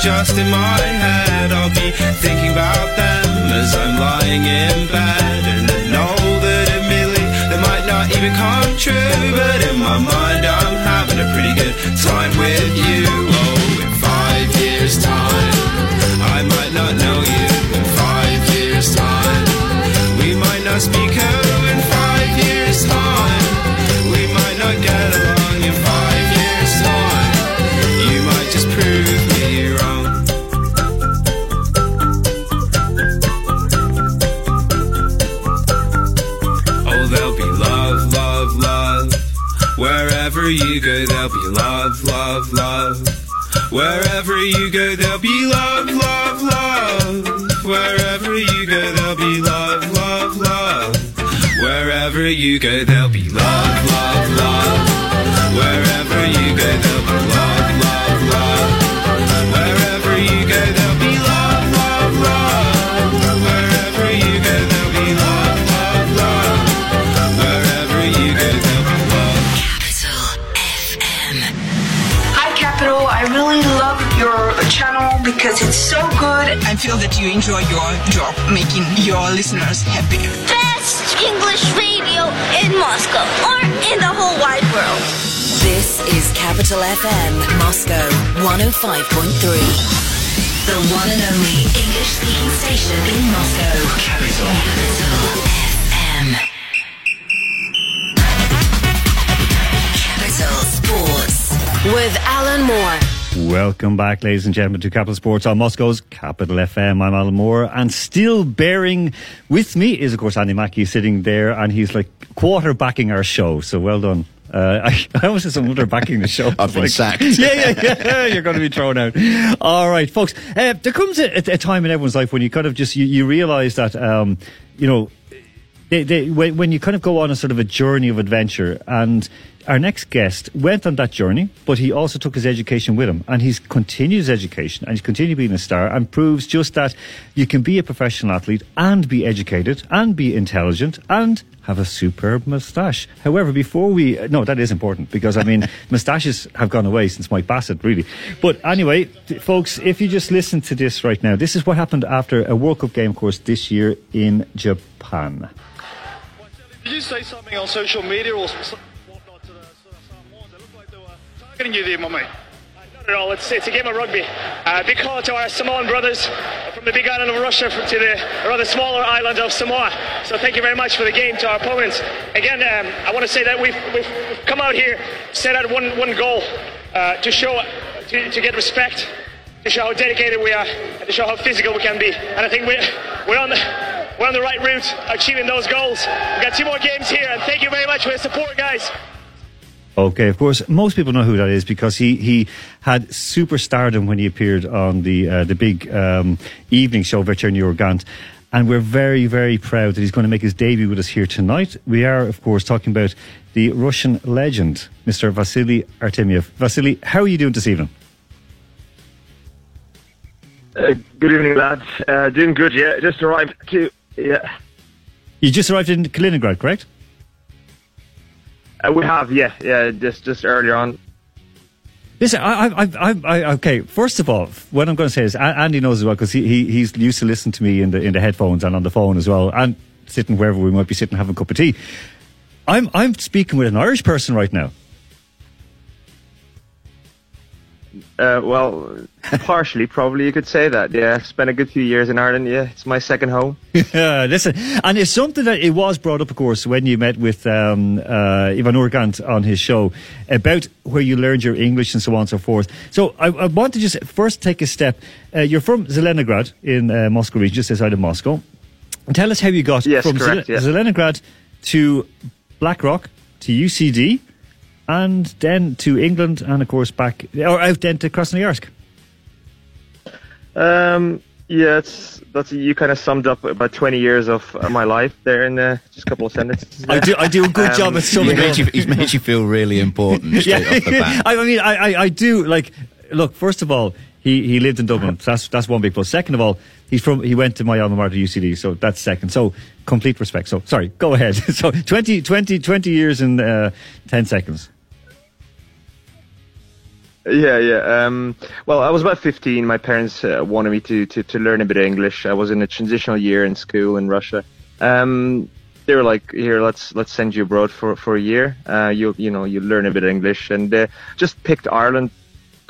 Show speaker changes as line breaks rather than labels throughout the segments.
just in my head. I'll be thinking about them as I'm lying in bed. And I know that admittedly they might not even come true. But in my mind, I'm having a pretty good time with you. Wherever you go, there'll be love, love, love. Wherever you go, there'll be love, love, love. Wherever you go, there'll be
feel that you enjoy your job making your listeners happy.
Best English radio in Moscow or in the whole wide world.
This is Capital FM, Moscow 105.3. The one and only English speaking station in Moscow.
Welcome back, ladies and gentlemen, to Capital Sports on Moscow's Capital FM. I'm Alan Moore, and still bearing with me is, of course, Andy Mackey sitting there, and he's like quarterbacking our show. So well done. Uh, I, I almost said someone backing the show.
I've been
Like-
sacked.
Yeah, yeah, yeah. You're going to be thrown out. All right, folks. Uh, there comes a, a time in everyone's life when you kind of just you, you realise that um, you know they, they, when, when you kind of go on a sort of a journey of adventure, and our next guest went on that journey, but he also took his education with him, and he's continued his education, and he's continued being a star, and proves just that you can be a professional athlete and be educated and be intelligent and have a superb moustache. However, before we uh, no, that is important because I mean moustaches have gone away since Mike Bassett, really. But anyway, folks, if you just listen to this right now, this is what happened after a World Cup game, of course, this year in Japan.
Did you say something on social media or s- targeting you there, my mate.
Not at all. It's, it's a game of rugby. Uh, big call to our Samoan brothers from the big island of Russia to the rather smaller island of Samoa. So thank you very much for the game to our opponents. Again, um, I want to say that we've, we've, we've come out here, set out one, one goal uh, to show, to, to get respect, to show how dedicated we are, and to show how physical we can be. And I think we're, we're on the we're on the right route, achieving those goals. We've got two more games here, and thank you very much for your support, guys.
Okay, of course, most people know who that is because he, he had superstardom when he appeared on the uh, the big um, evening show, Vecherniy Urgant. And we're very, very proud that he's going to make his debut with us here tonight. We are, of course, talking about the Russian legend, Mr. Vasily Artemiev. Vasily, how are you doing this evening?
Uh, good evening, lads. Uh, doing good, yeah. Just arrived to, yeah.
You just arrived in Kaliningrad, correct?
Uh, we have, yeah, yeah, just just earlier on.
Listen, I, I, I, I, okay. First of all, what I'm going to say is, Andy knows as well because he, he, he's used to listen to me in the in the headphones and on the phone as well, and sitting wherever we might be sitting having a cup of tea. I'm I'm speaking with an Irish person right now.
Uh, well, partially, probably you could say that. Yeah, spent a good few years in Ireland. Yeah, it's my second home.
Yeah, listen, and it's something that it was brought up, of course, when you met with um, uh, Ivan Urgant on his show about where you learned your English and so on and so forth. So I, I want to just first take a step. Uh, you're from Zelenograd in uh, Moscow region, just outside of Moscow. Tell us how you got
Yes,
from
correct, yeah.
Zelenograd to Blackrock to UCD and then to England and, of course, back, or out then to Krasnoyarsk.
Um, yeah, it's that's you kind of summed up about twenty years of uh, my life there in uh, just a couple of sentences.
I do, I do a good
Um,
job at
He's
summing
made,
up.
you, he's made you feel really important straight off the bat.
I mean, I, I, I do like. Look, first of all, he, he lived in Dublin. So that's that's one big plus. Second of all, he's from he went to my alma mater, UCD. So that's second. So complete respect. So sorry, go ahead. so 20, 20, 20 years in uh, ten seconds.
Yeah, yeah. Um, well, I was about 15. My parents uh, wanted me to, to, to learn a bit of English. I was in a transitional year in school in Russia. Um, they were like, "Here, let's let's send you abroad for, for a year. Uh, you you know you learn a bit of English." And uh, just picked Ireland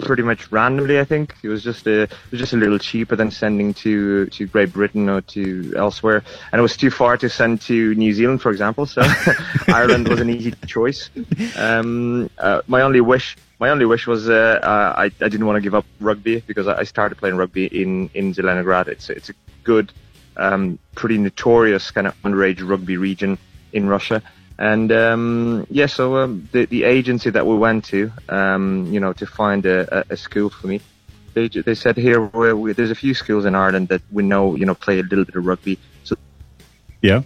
pretty much randomly. I think it was just a it was just a little cheaper than sending to to Great Britain or to elsewhere, and it was too far to send to New Zealand, for example. So Ireland was an easy choice. Um, uh, my only wish. My only wish was uh, I, I didn't want to give up rugby because I I started playing rugby in in Zelenograd. It's it's a good, um, pretty notorious kind of underage rugby region in Russia. And um, yeah, so um, the the agency that we went to, um, you know, to find a, a, school for me, they they said here we we, there's a few schools in Ireland that we know, you know, play a little bit of rugby. So
Yeah.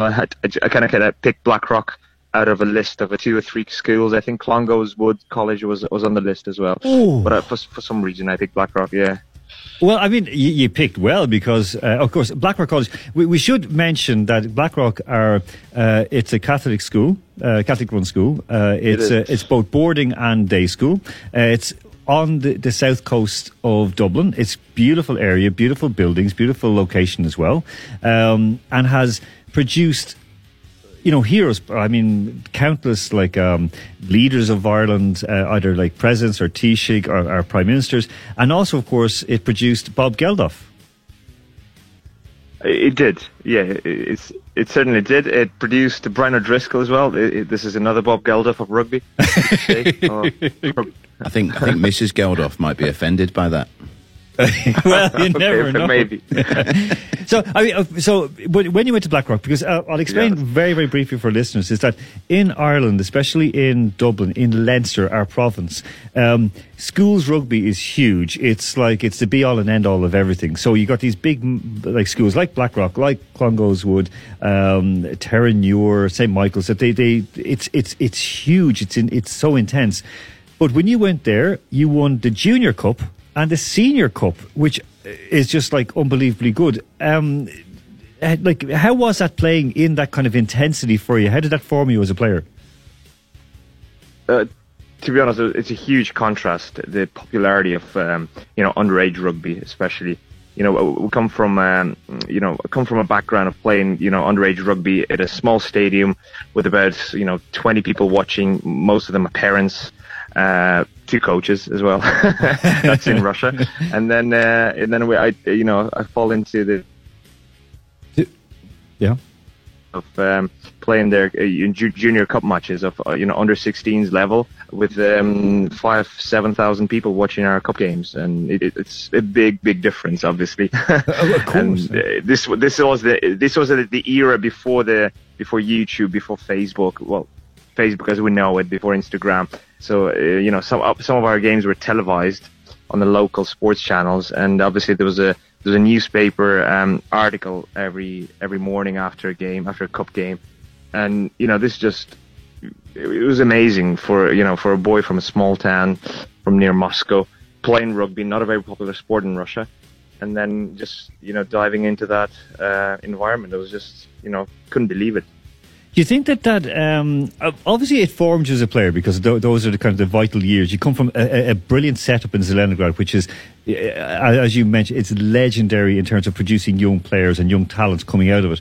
I had I kind of kind of picked Blackrock out of a list of a two or three schools. I think Clongowes Wood College was was on the list as well.
Ooh.
But uh, for for some reason I picked Blackrock. Yeah.
Well, I mean, you, you picked well because, uh, of course, Blackrock College. We, we should mention that Blackrock are uh, it's a Catholic school, uh, Catholic-run school. Uh, it's
is.
uh, it's both boarding and day school. Uh, it's on the, the south coast of Dublin. It's beautiful area, beautiful buildings, beautiful location as well, um, and has produced you know, heroes. I mean, countless like um, leaders of Ireland, uh, either like presidents or Taoiseach or, or prime ministers, and also, of course, it produced Bob Geldof.
It did, yeah. it- It's it certainly did. It produced Brian O'Driscoll as well. It, it- this is another Bob Geldof of rugby. Oh,
I think I think Mrs. Geldof might be offended by that.
well, you never know.
maybe.
So, I mean, uh, so when when you went to Blackrock, because uh, I'll explain
Yeah.
very, very briefly for listeners, is that in Ireland, especially in Dublin, in Leinster, our province, um, schools rugby is huge. It's like it's the be all and end all of everything. So you got these big like schools like Blackrock, like Clongowes Wood, um, Terranure, St Michael's. That they, they it's it's it's huge. It's in, it's so intense. But when you went there, you won the Junior Cup and the Senior Cup, which is just like unbelievably good. Um, uh, like, how was that playing in that kind of intensity for you? How did that form you as a player?
uh, to be honest, it's a huge contrast. The popularity of um, you know underage rugby, especially. You know, we come from um, you know come from a background of playing you know underage rugby at a small stadium with about you know 20 people watching. Most of them are parents. Uh, two coaches as well. That's in Russia, and then uh, and then we, I you know I fall into the
Yeah.
of um, playing their uh, junior cup matches of uh, you know under 16s level with um, five seven thousand people watching our cup games, and it, it- it's a big big difference, obviously.
of course.
and uh, this this was the this was the, the era before the before YouTube, before Facebook. Well, Facebook as we know it, before Instagram. So uh, you know some of- some of our games were televised on the local sports channels, and obviously there was a there was a newspaper um, article every every morning after a game, after a cup game, and you know this just it it was amazing for you know for a boy from a small town from near Moscow playing rugby, not a very popular sport in Russia, and then just you know diving into that uh, environment. It was just you know couldn't believe it.
Do you think that that um, uh, obviously it formed you as a player because th- those are the kind of the vital years. You come from a, a- a brilliant setup in Zelenograd, which is, uh, as you mentioned, it's legendary in terms of producing young players and young talents coming out of it.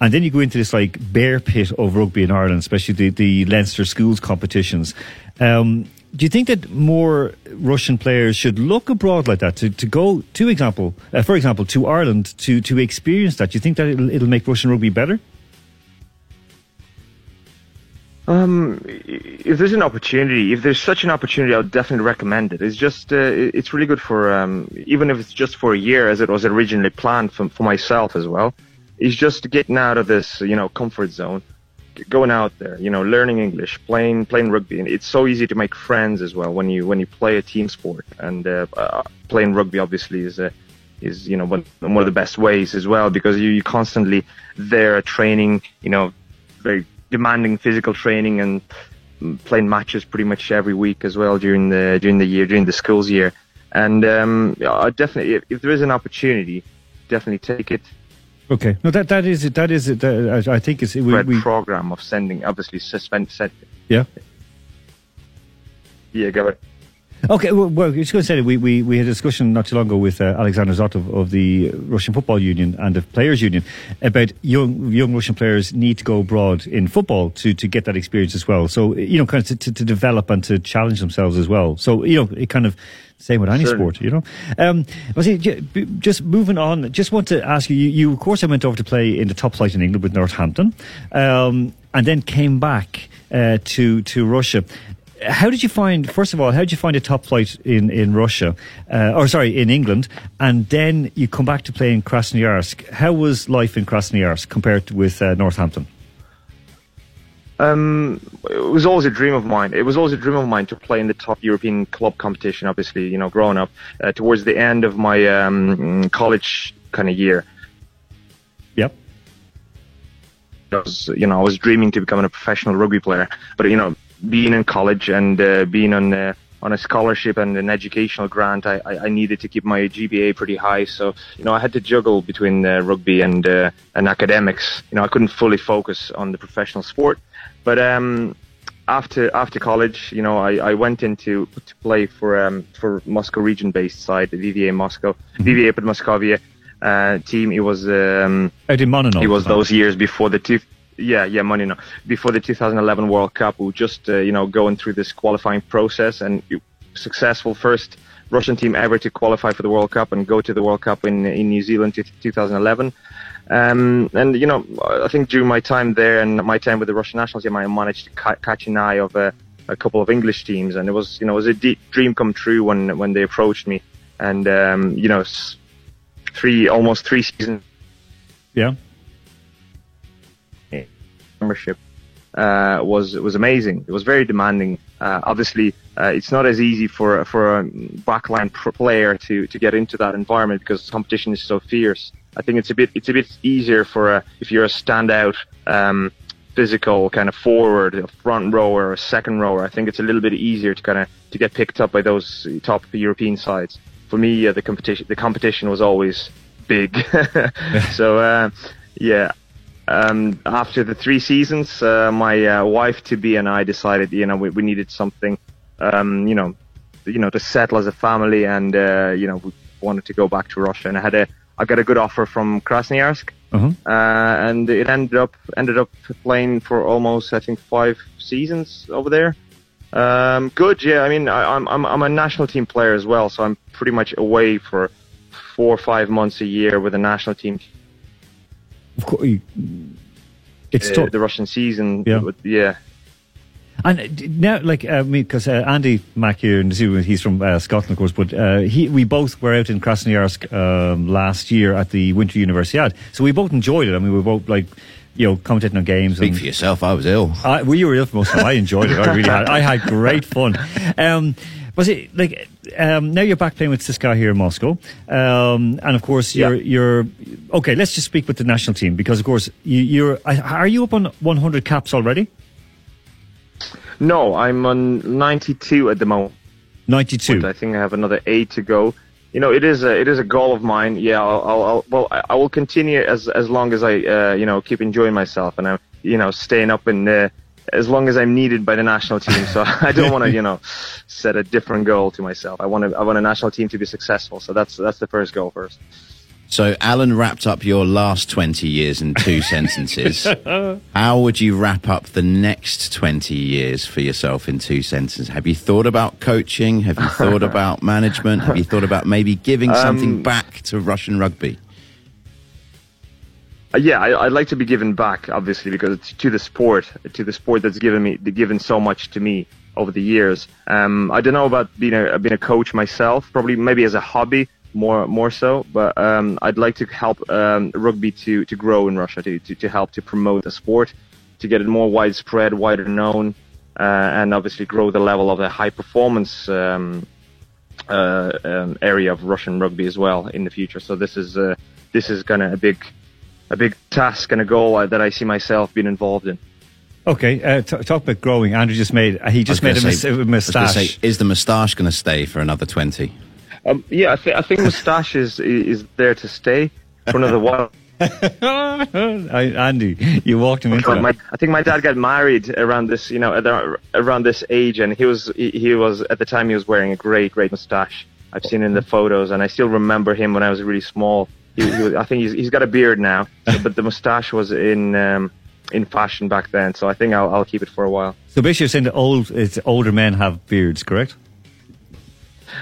And then you go into this like bear pit of rugby in Ireland, especially the, the Leinster schools competitions. Um, do you think that more Russian players should look abroad like that to, to go, to example, uh, for example, to Ireland to, to experience that? Do you think that it'll, it'll make Russian rugby better?
Um, if there's an opportunity, if there's such an opportunity, I would definitely recommend it. It's just, uh, it's really good for, um, even if it's just for a year, as it was originally planned for, for myself as well. It's just getting out of this, you know, comfort zone, going out there, you know, learning English, playing, playing rugby. And it's so easy to make friends as well when you, when you play a team sport. And, uh, uh, playing rugby obviously is, uh, is, you know, one, one of the best ways as well because you, you constantly there training, you know, demanding physical training and playing matches pretty much every week as well during the during the year during the schools year. And um, I definitely, if, if there is an opportunity, definitely take it.
Okay, no, that that is it. That is it. That, I I think it's we, we
program of sending, obviously suspend, set,
yeah.
yeah, go ahead.
Okay, well, well I was going to say that we, we, we had a discussion not too long ago with uh, Alexander Zotov of the Russian Football Union and the Players Union about young young Russian players need to go abroad in football to, to get that experience as well. So, you know, kind of to, to, to develop and to challenge themselves as well. So, you know, it kind of same with any
Certainly.
sport, you know. Um, see, just moving on, just want to ask you, you, you of course, I went over to play in the top flight in England with Northampton, um, and then came back uh, to to Russia. How did you find? First of all, how did you find a top flight in in Russia, uh, or sorry, in England, and then you come back to play in Krasnoyarsk? How was life in Krasnoyarsk compared to with uh, Northampton?
Um, it was always a dream of mine. It was always a dream of mine to play in the top European club competition. Obviously, you know, growing up uh, towards the end of my um, college kind of year,
Yep.
I was, you know, I was dreaming to becoming a professional rugby player. But you know, being in college and uh, being on uh, on a scholarship and an educational grant, I, I, needed to keep my GPA pretty high. So you know, I had to juggle between uh, rugby and uh, and academics. You know, I couldn't fully focus on the professional sport. But um, after after college, you know, I, I went into to play for um, for Moscow region-based side, the VVA Moscow, VVA Podmoskovia uh, team. It was um,
Out in Monino.
it was those years before the two. Yeah, yeah, Monino. Before the 2011 World Cup, we were just uh, you know going through this qualifying process and successful first Russian team ever to qualify for the World Cup and go to the World Cup in in New Zealand in 2011. Um, and you know, I think during my time there and my time with the Russian national team, I managed to ca- catch an eye of a, a couple of English teams, and it was you know it was a deep dream come true when when they approached me, and um, you know, three almost three seasons
Yeah.
Membership uh, was was amazing. It was very demanding. Uh, obviously, uh, it's not as easy for for a backline player to, to get into that environment because competition is so fierce. I think it's a bit it's a bit easier for a, if you're a standout um, physical kind of forward, a front rower, or a second rower. I think it's a little bit easier to kind of to get picked up by those top European sides. For me, uh, the competition the competition was always big. so uh, yeah, um, after the three seasons, uh, my uh, wife to be and I decided, you know, we, we needed something, um, you know, you know, to settle as a family, and uh, you know, we wanted to go back to Russia. And I had a, I got a good offer from Krasnoyarsk,
Uh-huh.
uh, and it ended up ended up playing for almost, I think, five seasons over there. Um, good, yeah. I mean, I, I'm I'm I'm a national team player as well, so I'm pretty much away for four or five months a year with a national team
Of course, you- it's
uh,
tough.
the Russian season.
Yeah.
With- yeah.
And uh, now, like, uh, me, because uh, Andy Mack here in he's from uh, Scotland, of course, but uh, he, we both were out in Krasnoyarsk um, last year at the Winter Universiade. So we both enjoyed it. I mean, we were both, like, you know, commentating on games.
Speak
and,
for yourself. I was ill.
I, well, you were ill for most of it. I enjoyed it. I really had. I had great fun. Um, was it like um, now you're back playing with Siska here in Moscow, um, and of course you're
Yeah.
you're okay. Let's just speak with the national team because of course you, you're. Are you up on 100 caps already?
No, I'm on 92 at the moment.
92.
I think I have another eight to go. You know, it is a it is a goal of mine. Yeah, I'll, I'll, I'll well, I, will continue as as long as I uh, you know keep enjoying myself and I'm you know staying up and uh, as long as I'm needed by the national team. So I don't want to you know set a different goal to myself. I want to I want a national team to be successful. So that's that's the first goal first.
So, Alan wrapped up your last 20 years in two sentences. How would you wrap up the next 20 years for yourself in two sentences? Have you thought about coaching? Have you thought about management? Have you thought about maybe giving something
Um,
back to Russian rugby?
Uh, yeah, I, I'd like to be given back, obviously, because it's to the sport, to the sport that's given me, given so much to me over the years. Um, I don't know about being a being a coach myself, probably maybe as a hobby more more so, but um, I'd like to help um, rugby to to grow in Russia, to, to to help to promote the sport, to get it more widespread, wider known, uh, and obviously grow the level of the high performance. Um, uh, um, area of Russian rugby as well in the future. So this is uh, this is kind of a big a big task and a goal that I see myself being involved in.
Okay, uh, t- talk about growing. Andrew just made uh, he just made a,
gonna
mis-
say-
a
I was gonna
moustache.
say, is the moustache going to stay for another 20?
Um, yeah, I, th- I think moustache is is there to stay for another while.
I, Andy, you walked him into
But my, I think my dad got married around this, you know, around this age, and he was he, he was at the time he was wearing a great great mustache. I've seen in the photos, and I still remember him when I was really small. He, he I think he's, he's got a beard now, but the mustache was in um, in fashion back then. So I think I'll, I'll keep it for a while.
So basically, you're saying that old, it's older men have beards, correct?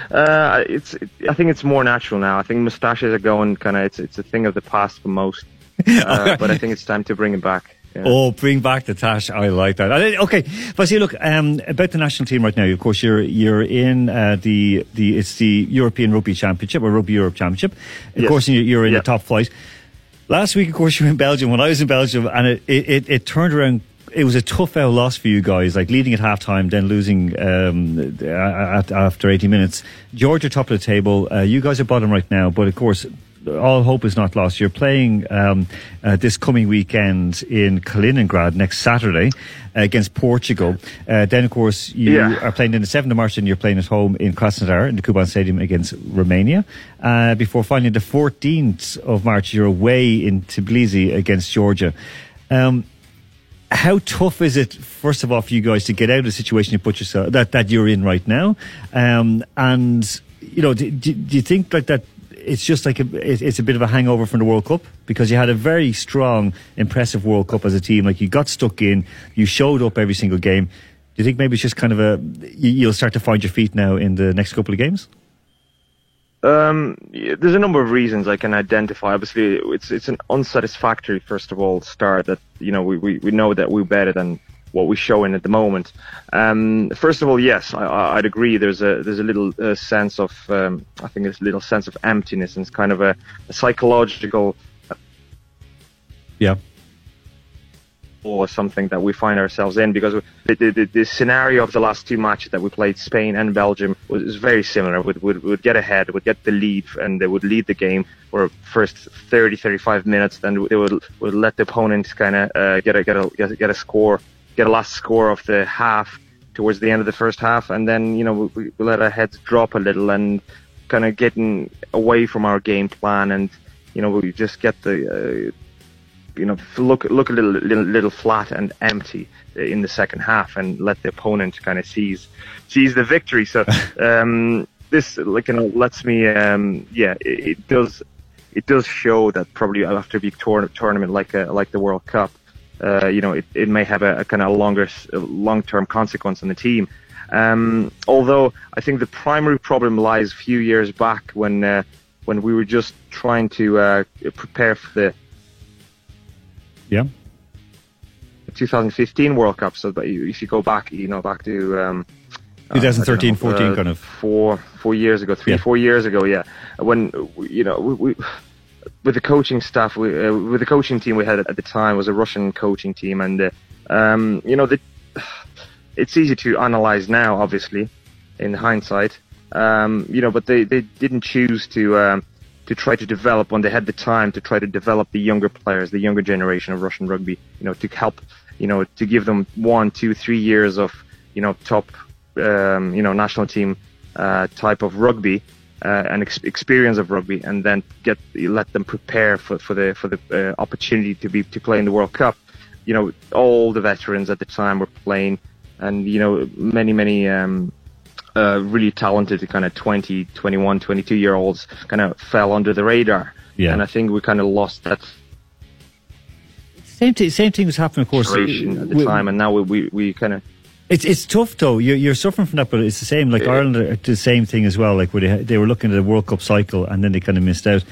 Uh, it's I think it's more natural now. I think mustaches are going kind of it's it's a thing of the past for most, uh, but I think it's time to bring it back. Yeah.
Oh, bring back the tash! I like that. Okay, but see, look um, about the national team right now. Of course, you're you're in uh, the the it's the European Rugby Championship or Rugby Europe Championship. Of
Yes.
course, you're you're in
Yeah.
the top flight. Last week, of course, you were in Belgium. When I was in Belgium, and it it, it, it turned around. It was a tough out loss for you guys, like leading at halftime, then losing um, at, after 80 minutes. Georgia top of the table. Uh, you guys are bottom right now, but of course, all hope is not lost. You're playing um, uh, this coming weekend in Kaliningrad next Saturday uh, against Portugal. Uh, then, of course, you
Yeah.
are playing in the 7th of March and you're playing at home in Krasnodar in the Kuban Stadium against Romania. Uh, before finally the 14th of March, you're away in Tbilisi against Georgia. Um, how tough is it, first of all, for you guys to get out of the situation you put yourself that, that you're in right now? Um, and you know, do, do, do you think like that? It's just like a, it's a bit of a hangover from the World Cup because you had a very strong, impressive World Cup as a team. Like you got stuck in, you showed up every single game. Do you think maybe it's just kind of a you, you'll start to find your feet now in the next couple of games?
Um, there's a number of reasons I can identify. Obviously, it's it's an unsatisfactory first of all start that you know we, we, we know that we're better than what we're showing at the moment. Um, first of all, yes, I, I'd agree. There's a there's a little uh, sense of um, I think there's a little sense of emptiness and it's kind of a, a psychological
Yeah.
or something that we find ourselves in because the, the, the, scenario of the last two matches that we played, Spain and Belgium, was, was very similar. We'd, we'd, we'd get ahead, would get the lead, and they would lead the game for first 30, 35 minutes. Then they would, would let the opponent kind of uh, get, a, get, a, get a score, get a last score of the half towards the end of the first half. And then, you know, we, we let our heads drop a little and kind of getting away from our game plan. And, you know, we just get the. Uh, you know, look look a little, little little flat and empty in the second half, and let the opponent kind of seize seize the victory. So um, this, like, you know, lets me, um, yeah, it, it does it does show that probably after a big tour- tournament like a, like the World Cup, uh, you know, it, it may have a, a kind of longer long term consequence on the team. Um, although I think the primary problem lies a few years back when uh, when we were just trying to uh, prepare for the
Yeah.
2015 World Cup. So, but if you go back, you know, back to um, uh,
2013,
I know,
14
uh,
kind of.
four four years ago, three
Yeah.
four years ago, yeah. When you know we, we with the coaching staff, we, uh, with the coaching team we had at the time was a Russian coaching team, and uh, um, you know the, it's easy to analyze now, obviously, in hindsight. Um, you know, but they, they didn't choose to um, to try to develop when they had the time to try to develop the younger players, the younger generation of Russian rugby. You know, to help, you know, to give them one, two, three years of you know top, um, you know, national team uh, type of rugby. Uh, and ex- experience of rugby, and then get let them prepare for, for the for the uh, opportunity to be to play in the World Cup. You know, all the veterans at the time were playing, and you know, many many um, uh, really talented kind of 20, 21, 22 year olds kind of fell under the radar.
Yeah.
And I think we kind of lost that
Same, thing. same thing was happening, of course.
at the
we-
time, and now we, we, we kind of.
It's it's tough though. You're, you're suffering from that, but it's the same. Like Ireland are the same thing as well. Like where they they were looking at the World Cup cycle and then they kind of missed out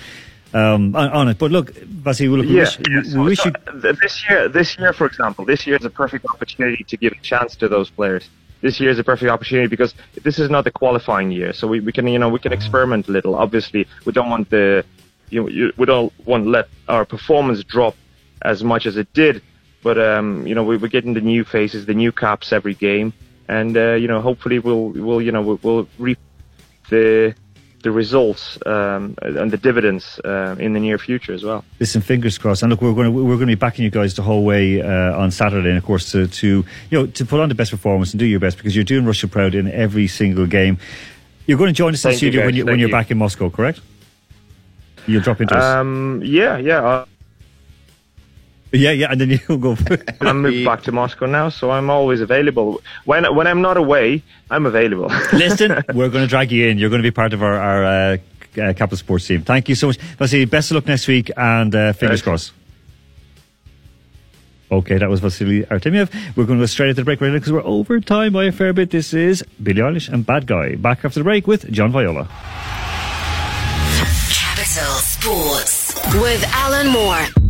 um, on, on it. But look, Vasily, look, we
Yeah,
wish,
yeah.
we
So- so
you.
this year, this year, for example, this year is a perfect opportunity to give a chance to those players. This year is a perfect opportunity because this is not the qualifying year, so we, we can you know we can experiment a little. Obviously, we don't want the you know you, we don't want to let our performance drop as much as it did, but um, you know we, we're getting the new faces, the new caps every game, and uh, you know hopefully we'll we'll you know we'll, we'll reap the the results um, and the dividends uh, in the near future as well.
Listen, fingers crossed. And look, we're going to we're going to be backing you guys the whole way uh, on Saturday, and of course to, to you know to put on the best performance and do your best because you're doing Russia proud in every single game. You're going to join us in the
Thank you,
studio when you when you're
you.
back in Moscow, correct? You'll drop into us.
Um, yeah, yeah. Uh,
Yeah, yeah, and then you go.
I moved back to Moscow now, so I'm always available. When when I'm not away, I'm available.
Listen, we're going to drag you in. You're going to be part of our, our uh, uh, Capital Sports team. Thank you so much. Vasily, best of luck next week, and uh, fingers
Thanks.
crossed. Okay, that was Vasily Artemiev. We're going to go straight into the break right now because we're over time by a fair bit. This is Billie Eilish and Bad Guy. Back after the break with John Viola.
Capital Sports with Alan Moore.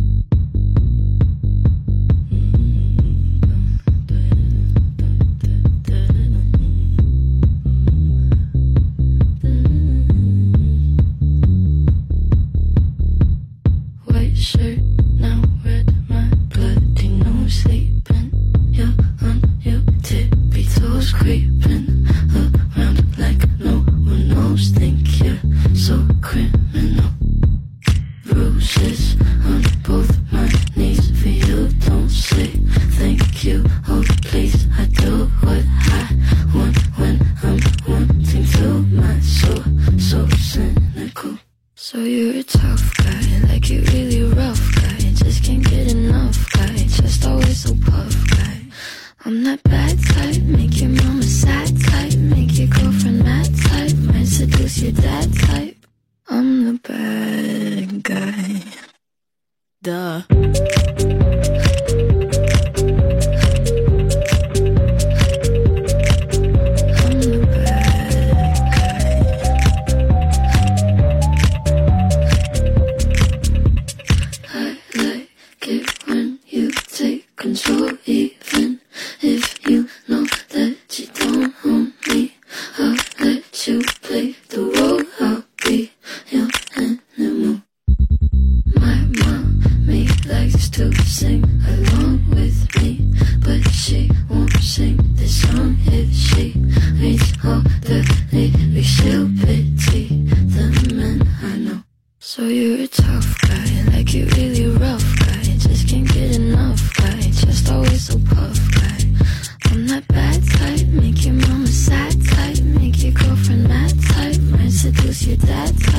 Might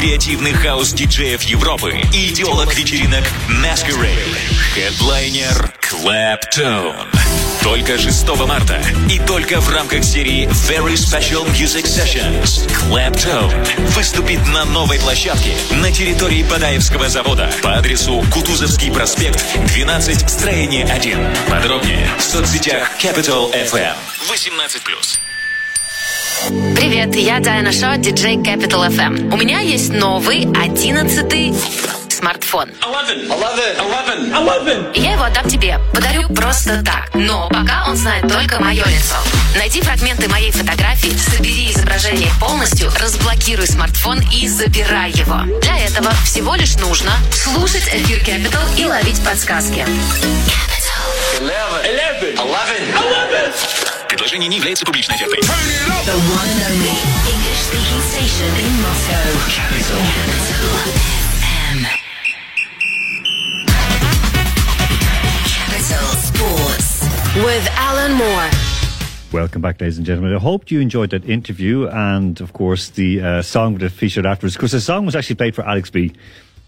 креативных хаус-диджеев Европы идеолог вечеринок Masquerade Хедлайнер Claptone Только 6 марта И только в рамках серии Very Special Music Sessions Claptone выступит на новой площадке на территории Бадаевского завода по адресу Кутузовский проспект 12, строение 1. Подробнее в соцсетях Capital FM. 18+.
Привет, я Диана Шо, диджей Capital FM. У меня есть новый, одиннадцатый смартфон. И Я его отдам тебе, подарю просто так. Но пока он знает только мое лицо. Найди фрагменты моей фотографии, собери изображение полностью, разблокируй смартфон и забирай его. Для этого всего лишь нужно слушать эфир Capital и ловить подсказки.
The one and only English speaking station in Moscow. Capital. Capital Sports. With Alan Moore.
Welcome back, ladies and gentlemen. I hope you enjoyed that interview and, of course, the uh, song that featured afterwards. Because the song was actually played for Alex B.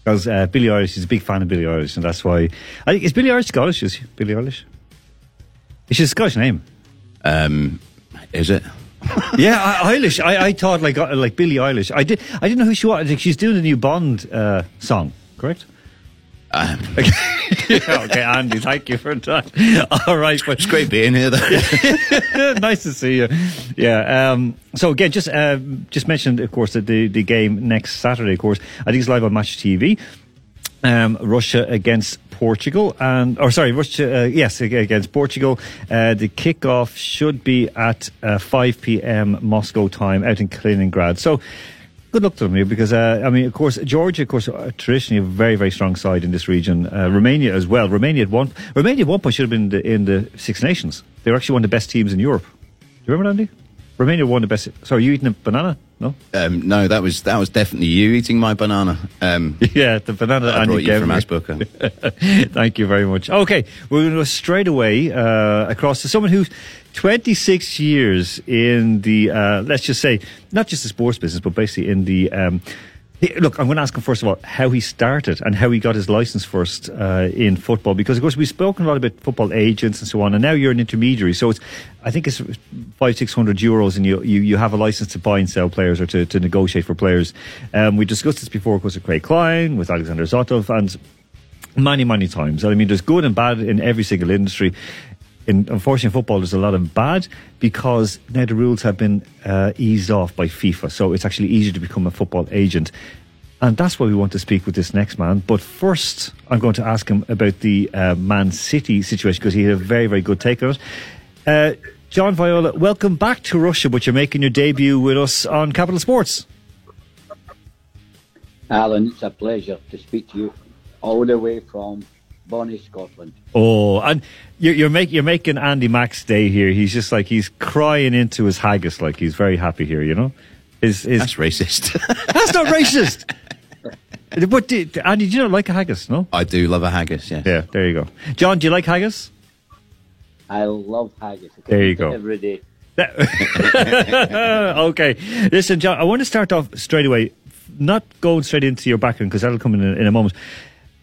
Because uh, Billy Irish is a big fan of Billy Irish, and that's why. I is Billy Irish Scottish? Is Billy Irish? It's his Scottish name.
Um, is it?
yeah, I, Eilish. I, I thought like uh, like Billie Eilish. I did. I didn't know who she was. I think she's doing the new Bond uh, song. Correct.
Um,
okay, Andy, thank you for that. All right, but
it's great being here, though.
nice to see you. Yeah. Um, so again, just uh, just mentioned, of course, that the the game next Saturday. Of course, I think it's live on Match TV. Um, Russia against Portugal, and or sorry, Russia. Uh, yes, against Portugal. Uh, the kickoff should be at uh, 5 p.m. Moscow time out in Kaliningrad. So. Good luck to them, because uh, I mean, of course, Georgia, of course, are traditionally a very, very strong side in this region. Uh, Romania as well. Romania at one, Romania at one point should have been in the, in the Six Nations. They were actually one of the best teams in Europe. Do you remember, Andy? Romania won the best. Sorry, you eating a banana? No.
Um, no, that was that was definitely you eating my banana. Um,
yeah, the banana
I brought you from
me. Thank you very much. Okay, we're going to go straight away uh, across to someone who's 26 years in the, uh, let's just say, not just the sports business, but basically in the. Um, Look, I'm going to ask him first of all how he started and how he got his license first uh, in football, because of course we've spoken a lot about football agents and so on, and now you're an intermediary, so it's I think it's five six hundred euros, and you, you you have a license to buy and sell players or to, to negotiate for players. Um, we discussed this before, of course, with Craig Klein, with Alexander Zotov, and many, many times. I mean, there's good and bad in every single industry. In, unfortunately, in football, there's a lot of bad because now the rules have been uh, eased off by FIFA. So it's actually easier to become a football agent. And that's why we want to speak with this next man. But first, I'm going to ask him about the uh, Man City situation because he had a very, very good take on it. Uh, John Viola, welcome back to Russia, but you're making your debut with us on Capital Sports.
Alan, it's a pleasure to speak to you all the way from Bonnie, Scotland.
Oh, and you're, you're, make, you're making Andy Mack's day here. He's just like, he's crying into his haggis, like he's very happy here, you know? His, his,
That's racist.
That's not racist! but do, Andy, do you not like a haggis, no?
I do love a haggis. Yeah.
Yeah, there you go. John, do you like haggis?
I love haggis. I
There you go.
Every day.
okay. Listen, John, I want to start off straight away, not going straight into your background because that'll come in a, in a moment.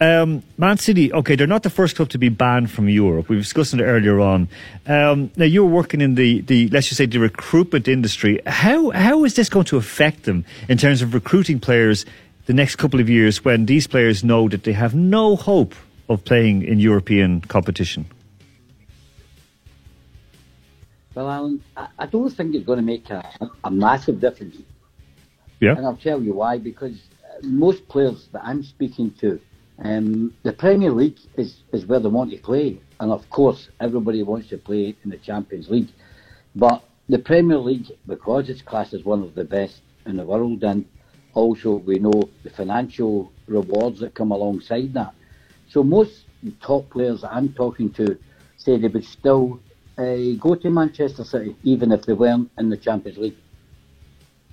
Um, Man City, okay, they're not the first club to be banned from Europe. We've discussed it earlier on. Um, now you're working in the, the let's just say the recruitment industry. How how is this going to affect them in terms of recruiting players the next couple of years when these players know that they have no hope of playing in European competition?
Well, Alan, I, don't think it's going to make a, a massive difference.
Yeah.
And I'll tell you why. Because uh, most players that I'm speaking to, um, the Premier League is, is where they want to play. And of course, everybody wants to play in the Champions League. But the Premier League, because it's classed as one of the best in the world, and also we know the financial rewards that come alongside that. So most top players that I'm talking to say they would still uh, go to Manchester City, even if they weren't in the Champions League.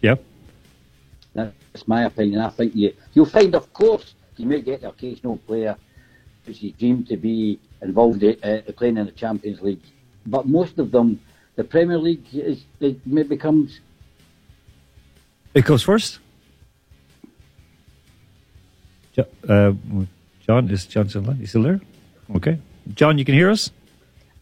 Yep.
That's my opinion. I think you you'll find, of course, you may get the occasional player which who's dreamed to be involved in, uh, playing in the Champions League, but most of them, the Premier League is it may becomes
It goes first. Uh, John is John still there? You still there? Okay, John, you can hear us.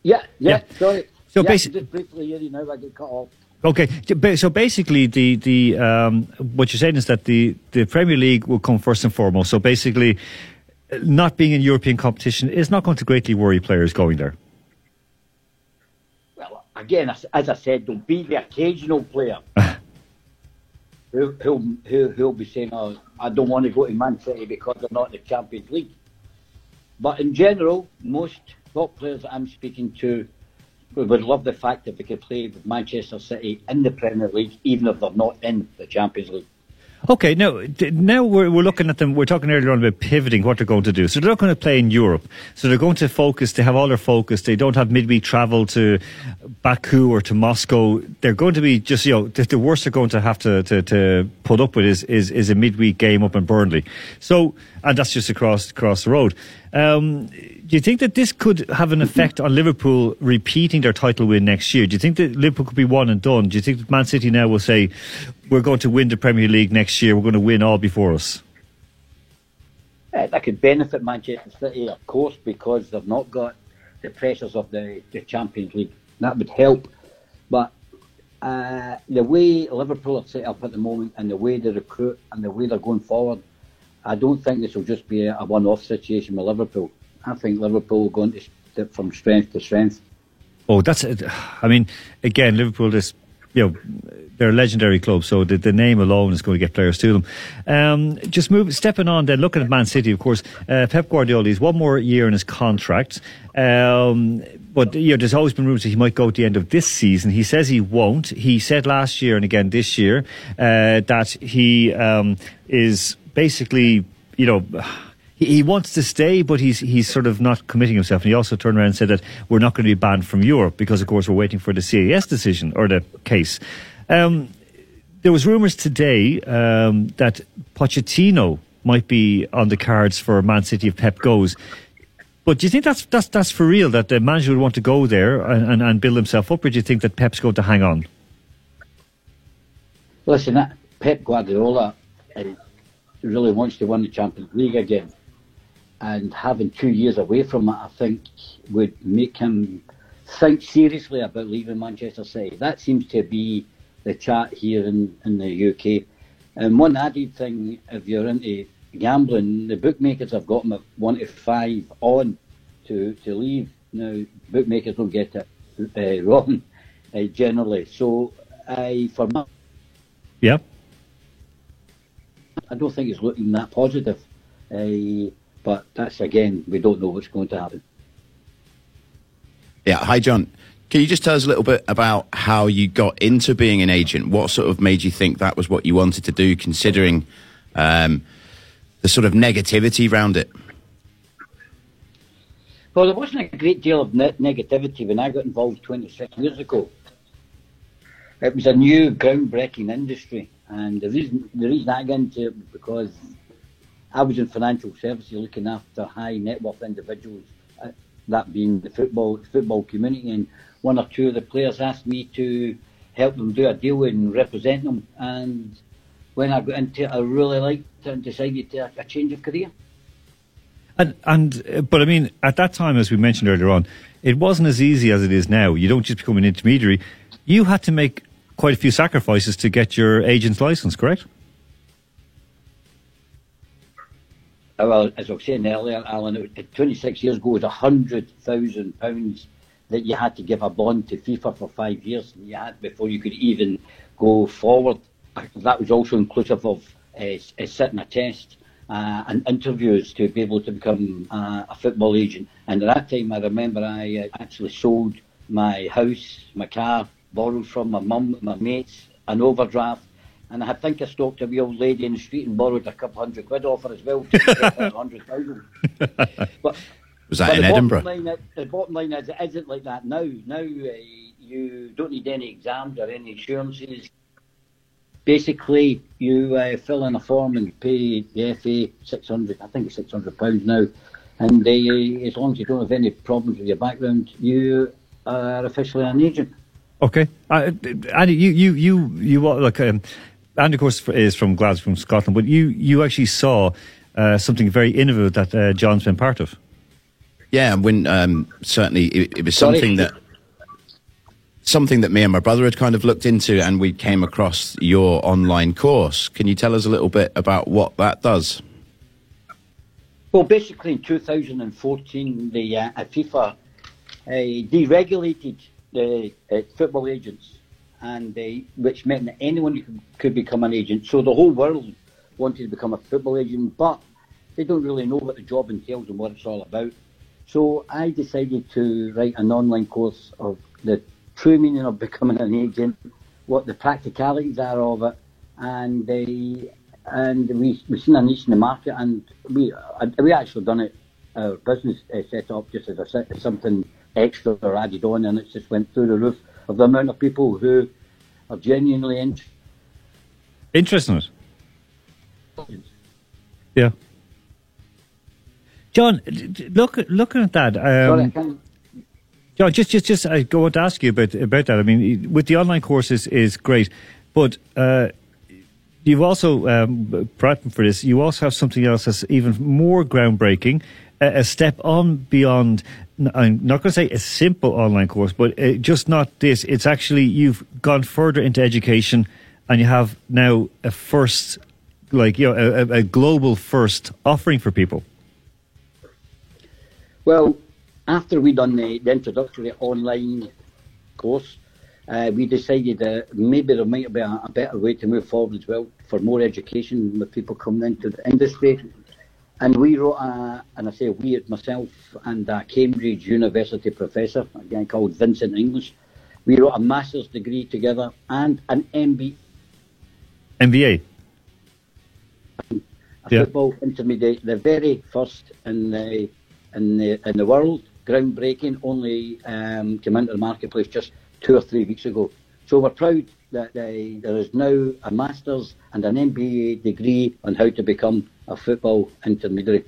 yeah yeah.
Yeah.
Sorry.
So
yeah,
basi-
just briefly you know, I get cut off.
Okay, so basically, the the um, what you're saying is that the the Premier League will come first and foremost. So basically, uh, not being in European competition is not going to greatly worry players going there.
Well, again, as, as I said, there'll be the occasional player who, who'll, who, who'll be saying, oh, I don't want to go to Man City because they're not in the Champions League. But in general, most top players that I'm speaking to would love the fact that we could play with Manchester City in the Premier League, even if they're not in the Champions League.
Okay, now now we're, we're looking at them. We're talking earlier on about pivoting, what they're going to do. So they're not going to play in Europe. So they're going to focus. They have all their focus. They don't have midweek travel to Baku or to Moscow. They're going to be just you know the, the worst they're going to have to, to, to put up with is, is is a midweek game up in Burnley. So and that's just across across the road. Um, do you think that this could have an effect on Liverpool repeating their title win next year? Do you think that Liverpool could be one and done? Do you think that Man City now will say, we're going to win the Premier League next year, we're going to win all before us?
Uh, that could benefit Manchester City, of course, because they've not got the pressures of the, the Champions League. That would help. But uh, the way Liverpool are set up at the moment and the way they recruit and the way they're going forward, I don't think this will just be a, a one-off situation with Liverpool. I think Liverpool are going to step from strength to strength.
Oh, that's it. I mean, again, Liverpool this you know, they're a legendary club, so the, the name alone is going to get players to them. Um, just move, stepping on then, looking at Man City, of course, uh, Pep Guardiola, he's one more year in his contract. Um, but you know, there's always been rumours that he might go at the end of this season. He says he won't. He said last year and again this year uh, that he um, is basically, you know, he, he wants to stay, but he's he's sort of not committing himself. And he also turned around and said that we're not going to be banned from Europe because, of course, we're waiting for the CAS decision or the case. Um, there was rumours today um, that Pochettino might be on the cards for Man City if Pep goes. But do you think that's that's that's for real that the manager would want to go there and, and, and build himself up, or do you think that Pep's going to hang on?
Listen, that Pep Guardiola uh, really wants to win the Champions League again, and having two years away from it, I think would make him think seriously about leaving Manchester City. That seems to be the chat here in, in the UK. And one added thing, if you're into gambling, the bookmakers have got him at one to five on to, to leave. Now, bookmakers don't get it uh, wrong uh, generally. So, I for me,
yeah,
I don't think it's looking that positive. Uh, but that's again, we don't know what's going to happen.
Yeah. Hi, John. Can you just tell us a little bit about how you got into being an agent? What sort of made you think that was what you wanted to do, considering um, the sort of negativity around it?
Well, there wasn't a great deal of ne- negativity when I got involved 26 years ago. It was a new, groundbreaking industry, and the reason the reason I got into it was because I was in financial services, looking after high net worth individuals, uh, that being the football football community, and one or two of the players asked me to help them do a deal and represent them, and when I got into it, I really liked it and decided to a change of career.
And, and uh, but I mean, at that time, as we mentioned earlier on, it wasn't as easy as it is now. You don't just become an intermediary. You had to make quite a few sacrifices to get your agent's license, correct?
Well, as I was saying earlier, Alan, it 26 years ago, it was £100,000 that you had to give a bond to FIFA for five years you had before you could even go forward. That was also inclusive of uh, sitting a test uh, and interviews to be able to become uh, a football agent. And at that time, I remember I uh, actually sold my house, my car, borrowed from my mum, my mates, an overdraft. And I think I stopped a wee old lady in the street and borrowed a couple hundred quid off her as well to get hundred thousand. But
Was that
but
in
the
Edinburgh?
Bottom line, the bottom line is it isn't like that now. Now uh, you don't need any exams or any insurances. Basically, you uh, fill in a form and pay the FA six hundred. I think it's six hundred pounds now, and uh, as long as you don't have any problems with your background, you are officially an agent.
Okay, uh, Andy, you you you you like um, Andy, of course, is from Glasgow, from Scotland, but you you actually saw uh, something very innovative that uh, John's been part of.
Yeah, when um, certainly it, it was
Sorry?
something that something that me and my brother had kind of looked into, and we came across your online course. Can you tell us a little bit about what that does?
Well, basically, in 2014, the uh, FIFA uh, deregulated the uh, football agents, and which meant that anyone could, could become an agent. So the whole world wanted to become a football agent, but they don't really know what the job entails and what it's all about. So I decided to write an online course of the true meaning of becoming an agent, what the practicalities are of it, and uh, and we we seen a niche in the market, and we uh, we actually done it our business uh, set up just as a something extra or added on, and it just went through the roof of the amount of people who are genuinely interested.
Interesting. Yeah. John, look looking at that. Um, John, just just just I go on to ask you about about that. I mean, with the online courses is great, but uh, you've also um, prepping for this. You also have something else that's even more groundbreaking, a, a step on beyond. I'm not going to say a simple online course, but uh, just not this. It's actually you've gone further into education, and you have now a first, like you know, a- a global first offering for people.
Well, after we done the, the introductory online course, uh, we decided that maybe there might be a, a better way to move forward as well for more education with people coming into the industry. And we wrote, a, and I say we, myself and a Cambridge University professor, a guy called Vincent English. We wrote a master's degree together and an MBA,
MBA.
a
Yeah.
football intermediate, the very first in the in the in the world, groundbreaking. Only um, came into the marketplace just two or three weeks ago. So we're proud that there is now a master's and an MBA degree on how to become a football intermediary.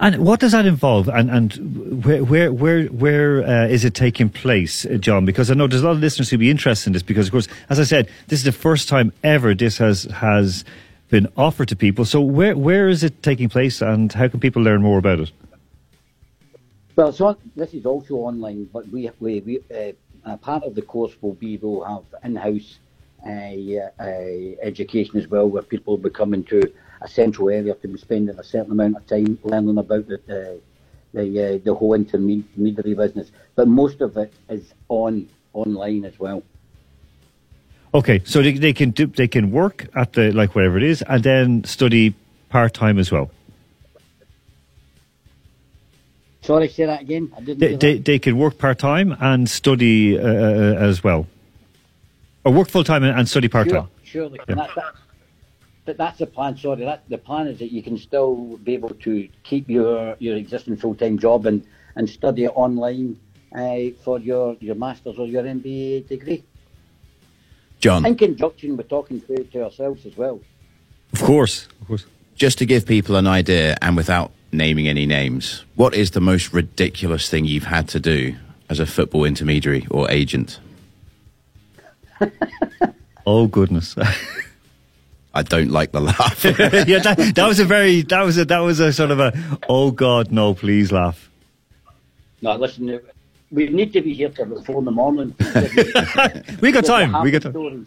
And what does that involve? And and where where where where uh, is it taking place, John? Because I know there's a lot of listeners who'd be interested in this. Because of course, as I said, this is the first time ever this has has been offered to people. So where where is it taking place, and how can people learn more about it?
Well, so this is also online, but we we, we uh, part of the course will be we'll have in-house uh, uh, education as well, where people will be coming to a central area to be spending a certain amount of time learning about the uh, the uh, the whole intermediary business. But most of it is on online as well.
Okay, so they, they can do they can work at the like whatever it is, and then study part time as well.
Sorry, say that again. I didn't.
They
hear
they,
that.
they can work part time and study uh, uh, as well, or work full time and, and study part time.
Sure, sure.
Yeah.
That, that, but that's the plan. Sorry, that the plan is that you can still be able to keep your your existing full time job and and study it online uh, for your your masters or your MBA degree.
John.
In conjunction with talking to, to ourselves as well.
Of course, of course.
Just to give people an idea, and without naming any names, what is the most ridiculous thing you've had to do as a football intermediary or agent?
Oh goodness.
I don't like the laugh.
yeah, that, that was a very that was a that was a sort of a oh god no please laugh.
No, listen, we need to be here till about four in the morning.
We got time. We got time.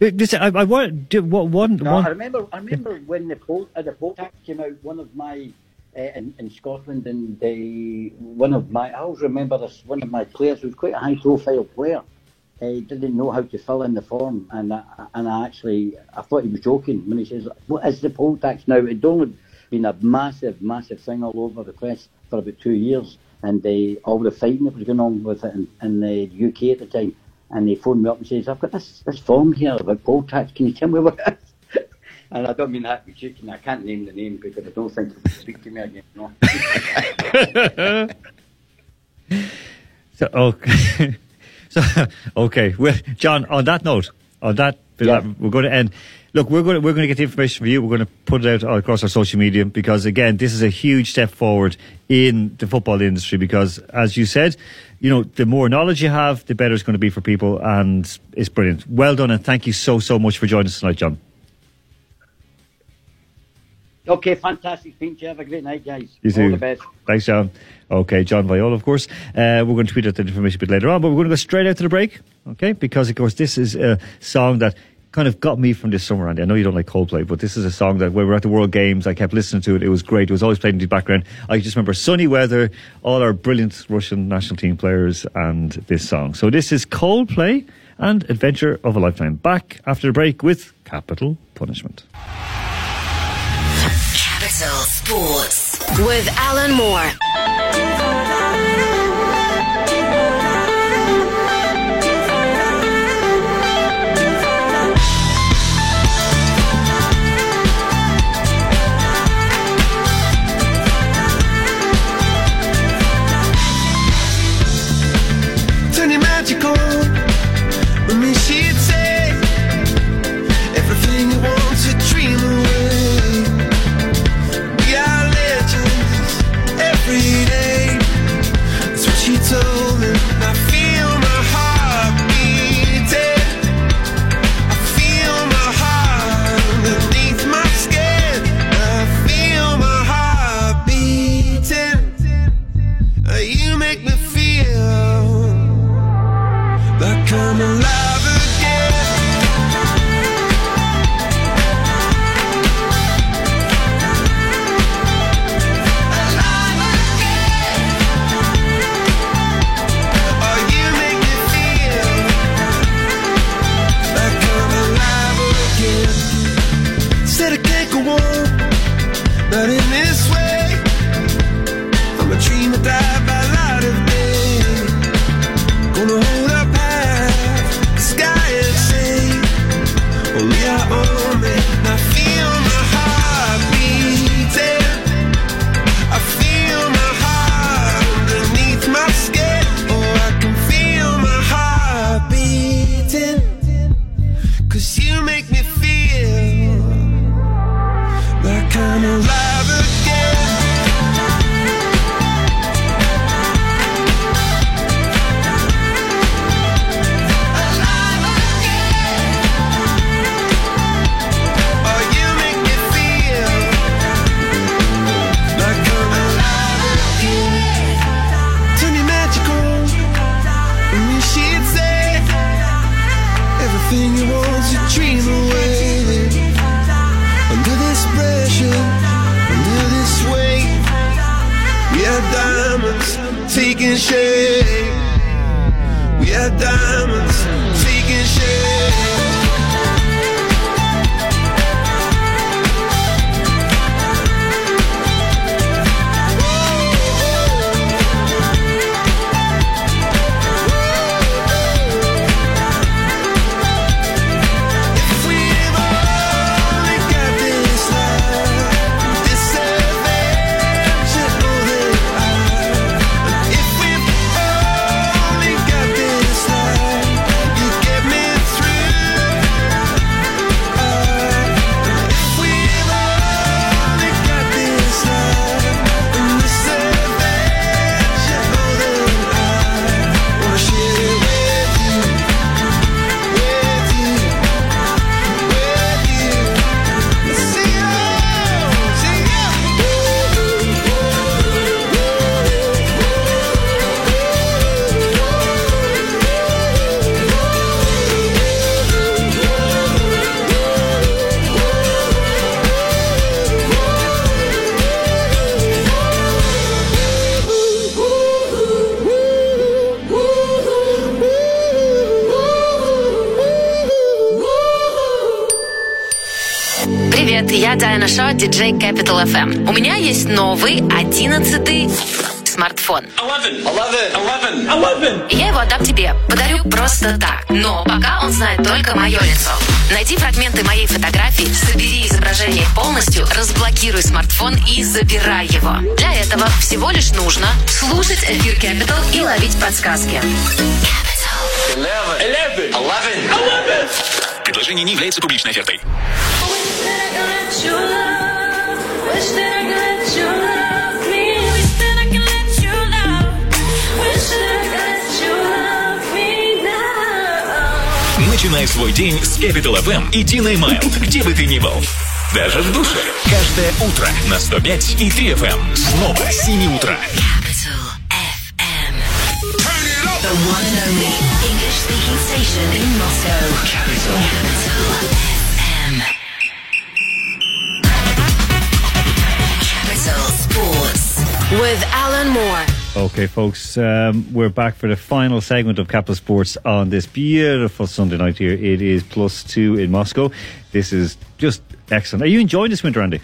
Uh, I, I want do, what one
No,
one.
I remember. I remember when the poll, uh, the poll tax came out. One of my uh, in, in Scotland, and they one of my I always remember this. One of my players who was quite a high profile player. Uh, didn't know how to fill in the form, and I, and I actually I thought he was joking when he says, "What is the poll tax now?" It'd only been a massive, massive thing all over the press for about two years, and they all the fighting that was going on with it in, in the UK at the time. And they phoned me up and says, "I've got this this form here about poll tax. Can you tell me what it is?" And I don't mean that to be cheeky. I can't name the name because I don't think he'll speak to me again. No.
So okay, oh, so okay, well, John. On that note, on that, we're going to end. Look, we're going to, we're going to get the information for you. We're going to put it out across our social media because again, this is a huge step forward in the football industry. Because as you said, you know, the more knowledge you have, the better it's going to be for people, and it's brilliant. Well done, and thank you so so much for joining us tonight, John.
okay, fantastic. Thank you. Have a great night, guys.
You too.
All the best.
Thanks, John. Okay, John Viola, of course. Uh, we're going to tweet out the information a bit later on, but we're going to go straight out to the break, okay? Because, of course, this is a song that kind of got me from this summer, Andy. I know you don't like Coldplay, but this is a song that when we were at the World Games, I kept listening to it. It was great. It was always played in the background. I just remember sunny weather, all our brilliant Russian national team players, and this song. So this is Coldplay and Adventure of a Lifetime. Back after the break with Capital Punishment.
Capital Sports with Alan Moore.
Диджей Capital FM. У меня есть новый, одиннадцатый смартфон. Я его отдам тебе, подарю просто так. Но пока он знает только мое лицо. Найди фрагменты моей фотографии, собери изображение полностью, разблокируй смартфон и забирай его. Для этого всего лишь нужно слушать эфир Capital и ловить подсказки.
Предложение не является публичной офертой. Начинай свой день с Capital FM и Диной Майл, где бы ты ни был. Даже в душе. Каждое утро на 105 и 3 FM. Снова с 7 утра.
The one and only English speaking station in Moscow. Capital. FM.
With Alan Moore.
Okay, folks, um, we're back for the final segment of Capital Sports on this beautiful Sunday night here. It is plus two in Moscow. This is just excellent. Are you enjoying this winter, Andy?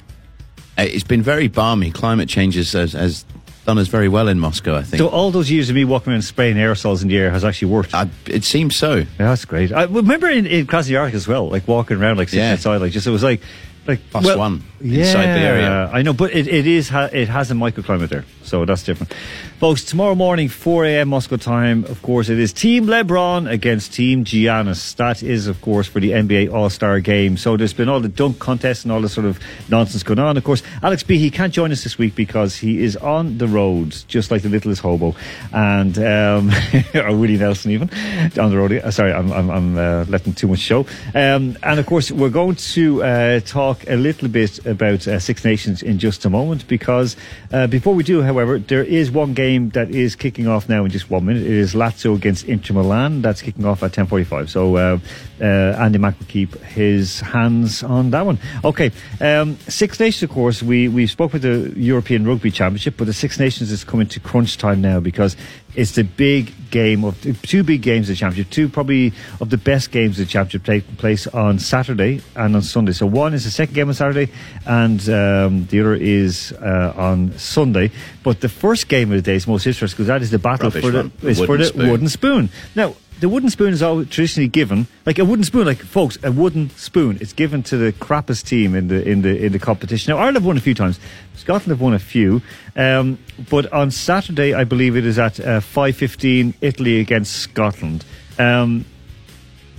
Uh, It's been very balmy. Climate change has, has, has done us very well in Moscow, I think.
So all those years of me walking around spraying aerosols in the air has actually worked.
it seems so.
Yeah, that's great. I remember in, in Krasnoyarsk as well, like walking around, like sitting
Yeah.
outside, like just it was like like
Plus one Siberia.
I know, but it, it is ha- it has a microclimate there, so that's different. Folks, tomorrow morning, 4 a.m. Moscow time. Of course, it is Team LeBron against Team Giannis. That is, of course, for the NBA All Star Game. So there's been all the dunk contests and all this sort of nonsense going on. Of course, Alex B he can't join us this week because he is on the road, just like the littlest hobo, and um, or Willie Nelson even on the road. Uh, sorry, I'm I'm, I'm uh, letting too much show. Um, and of course, we're going to uh, talk a little bit about uh, Six Nations in just a moment because uh, before we do, however, there is one game that is kicking off now in just one minute. It is Lazio against Inter Milan. That's kicking off at 10:45. So uh, uh, Andy Mack will keep his hands on that one. Okay, um, Six Nations, of course, we we spoke with the European Rugby Championship, but the Six Nations is coming to crunch time now because it's the big game of two big games of the championship, two probably of the best games of the championship taking place on Saturday and on Sunday. So one is the second game on Saturday, and um, the other is uh, on Sunday. But the first game of the day is most interesting because that is the battle
Rubbish
for the
one.
Is for the
spoon.
wooden spoon. Now. The wooden spoon is always traditionally given, like a wooden spoon, like folks, a wooden spoon. It's given to the crappiest team in the in the in the competition. Now Ireland have won a few times, Scotland have won a few, um, but on Saturday I believe it is at uh, five fifteen, Italy against Scotland. Um, do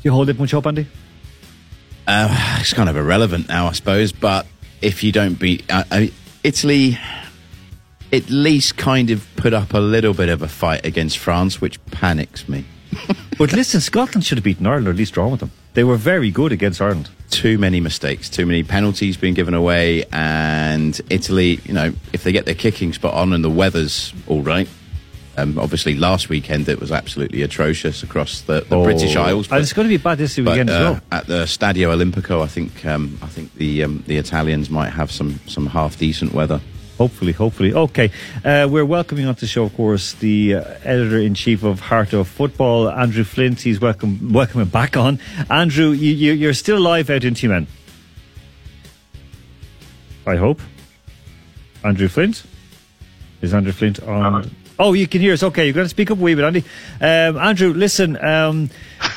you hold it much up, Andy?
Uh, it's kind of irrelevant now, I suppose. But if you don't beat uh, Italy, at least kind of put up a little bit of a fight against France, which panics me.
But listen, Scotland should have beaten Ireland or at least drawn with them. They were very good against Ireland.
Too many mistakes, too many penalties being given away, and Italy, you know, if they get their kicking spot on and the weather's all right. Um, obviously, last weekend it was absolutely atrocious across the, the
Oh.
British Isles.
And it's going to be bad this weekend
but,
as
uh,
well.
At the Stadio Olimpico, I think um, I think the um, the Italians might have some some half decent weather.
Hopefully, hopefully. Okay, uh, we're welcoming onto the show, of course, the uh, editor in chief of Heart of Football, Andrew Flint. He's welcome, welcoming back on. Andrew, you, you, you're still live out in Timan. I hope. Andrew Flint? Is Andrew Flint on? Oh, you can hear us. Okay, you're going to speak up a wee bit, Andy. Um, Andrew, listen, um,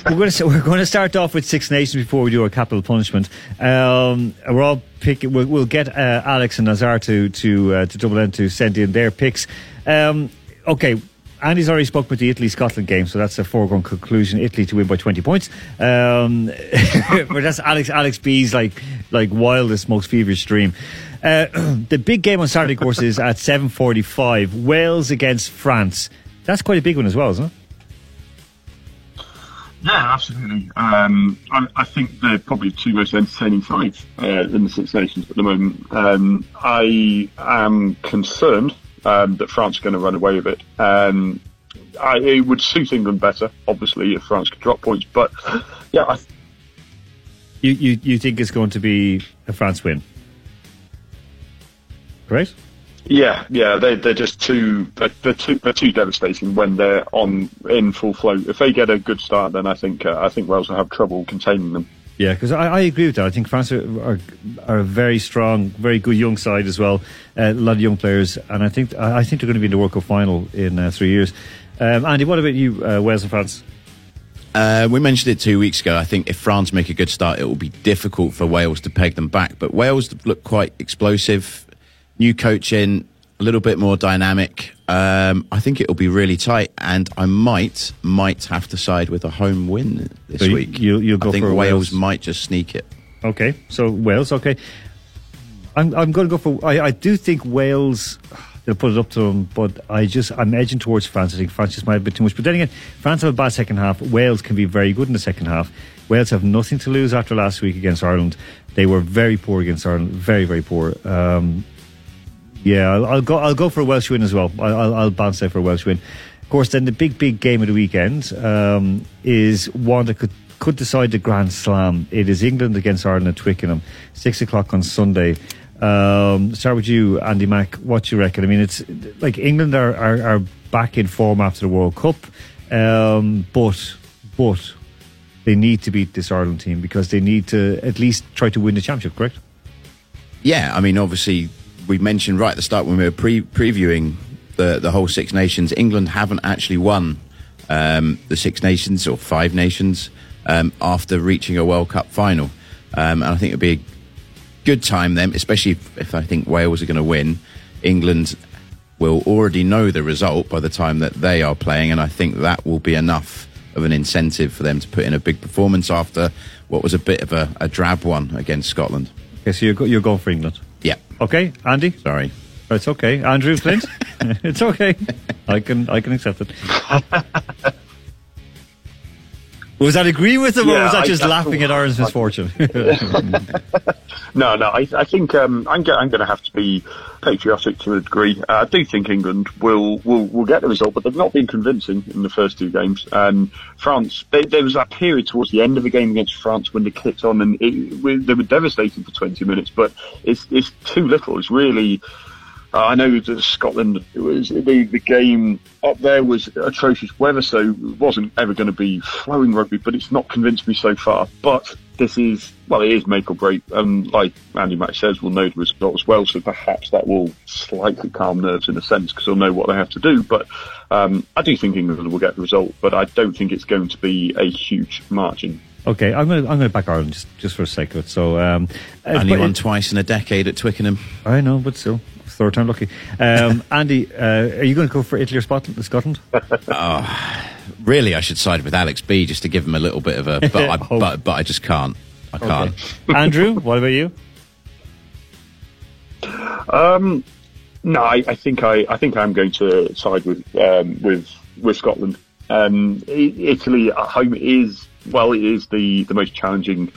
we're, going to, we're going to start off with Six Nations before we do our capital punishment. Um, we're all picking, we'll, we'll get uh, Alex and Nazar to to uh, to double in to send in their picks. Um, okay. Andy's already spoke about the Italy Scotland game, so that's a foregone conclusion. Italy to win by twenty points. Um, but that's Alex Alex B's like like wildest, most feverish dream. Uh, the big game on Saturday, of course, is at seven forty-five. Wales against France. That's quite a big one as well, isn't it?
Yeah, absolutely. Um, I, I think they're probably the two most entertaining sides uh, in the Six Nations at the moment. Um, I am concerned um, that France are going to run away with it. Um, I, it would suit England better, obviously, if France could drop points. But yeah, I,
You, you you think it's going to be a France win? Correct?
yeah, yeah, they, they're just too they're, they're too they're too devastating when they're on in full flow. If they get a good start, then I think uh, I think Wales will have trouble containing them.
Yeah, because I, I agree with that. I think France are, are, are a very strong, very good young side as well. Uh, a lot of young players, and I think I I think they're going to be in the World Cup final in uh, three years. Um, Andy, what about you, uh, Wales and France?
Uh, we mentioned it two weeks ago. I think if France make a good start, it will be difficult for Wales to peg them back. But Wales look quite explosive. New coaching, a little bit more dynamic. Um, I think it will be really tight, and I might might have to side with a home win this
So you-
week.
you- you'll go
I think
for
Wales
Wales.
might just sneak it.
Okay, so Wales. Okay, I'm I'm going to go for. I, I do think Wales. They'll put it up to them, but I just I'm edging towards France. I think France just might have a bit too much. But then again, France have a bad second half. Wales can be very good in the second half. Wales have nothing to lose after last week against Ireland. They were very poor against Ireland, very very poor. Um, yeah, I'll, go. I'll go for a Welsh win as well. I'll, I'll, I'll bounce there for a Welsh win. Of course, then the big, big game of the weekend um, is one that could could decide the Grand Slam. It is England against Ireland at Twickenham, six o'clock on Sunday. Um, start with you, Andy Mack. What do you reckon? I mean, it's like England are, are, are back in form after the World Cup, um, but but they need to beat this Ireland team because they need to at least try to win the championship. Correct?
Yeah, I mean, obviously, we mentioned right at the start when we were pre- previewing the the whole Six Nations, England haven't actually won um, the Six Nations or Five Nations um, after reaching a World Cup final, um, and I think it'd be a good time then, especially if, if I think Wales are going to win. England will already know the result by the time that they are playing, and I think that will be enough of an incentive for them to put in a big performance after what was a bit of a, a drab one against Scotland.
Okay, so you're, you're going for England. Okay, Andy.
Sorry.
It's okay, Andrew Flint. it's okay. I can I can accept it. Was that agreeing with them, or was that just
that's
laughing at Ireland's misfortune?
No, no. I, I think um, I'm, go- I'm going to have to be patriotic to a degree. Uh, I do think England will, will will get the result, but they've not been convincing in the first two games. Um, France, they, there was that period towards the end of the game against France when they clicked on, and it, we, they were devastating for 20 minutes. But it's it's too little. It's really. Uh, I know that Scotland it was the, the game up there was atrocious weather, so it wasn't ever going to be flowing rugby. But it's not convinced me so far. But this is well, it is make or break, and like Andy Mack says, we'll know the result as well. So perhaps that will slightly calm nerves in a sense because they'll know what they have to do. But um, I do think England will get the result, but I don't think it's going to be a huge margin.
okay, I'm going to I'm going to back Ireland just, just for a sake of it. So um, uh,
Only won twice in a decade at Twickenham.
I know, but still, third time lucky. Um, Andy, uh, are you going to go for Italy or Scotland? Scotland?
Oh, really, I should side with Alex B just to give him a little bit of a. But I, but, but I just can't. I can't.
Okay. Andrew, what about you?
Um, no, I, I think I, I think I'm going to side with um, with with Scotland. Um, Italy at home is well, it is the, the most challenging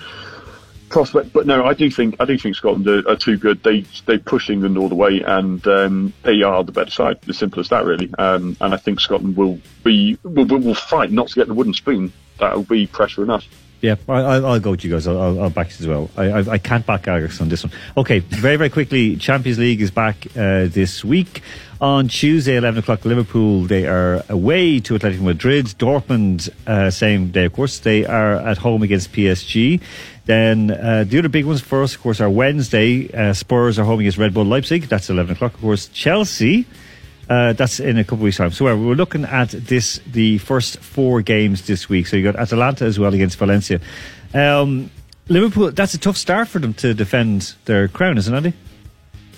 prospect. But no, I do think I do think Scotland are, are too good. They they push England all the way, and um, they are the better side. As simple as that, really. Um, and I think Scotland will be will, will will fight not to get the wooden spoon. That will be pressure enough.
Yeah, I, I'll, I'll go with you guys. I'll, I'll, back you as well. I, I, I can't back Ajax on this one. Okay, very, very quickly. Champions League is back uh, this week. On Tuesday, 11 o'clock, Liverpool, they are away to Atletico Madrid. Dortmund, uh, same day, of course. They are at home against PSG. Then uh, the other big ones for us, of course, are Wednesday. Uh, Spurs are home against Red Bull Leipzig. That's 11 o'clock, of course. Chelsea. Uh, that's in a couple of weeks' time. So uh, we're looking at this, the first four games this week. So you got Atalanta as well against Valencia. Um, Liverpool, that's a tough start for them to defend their crown, isn't it?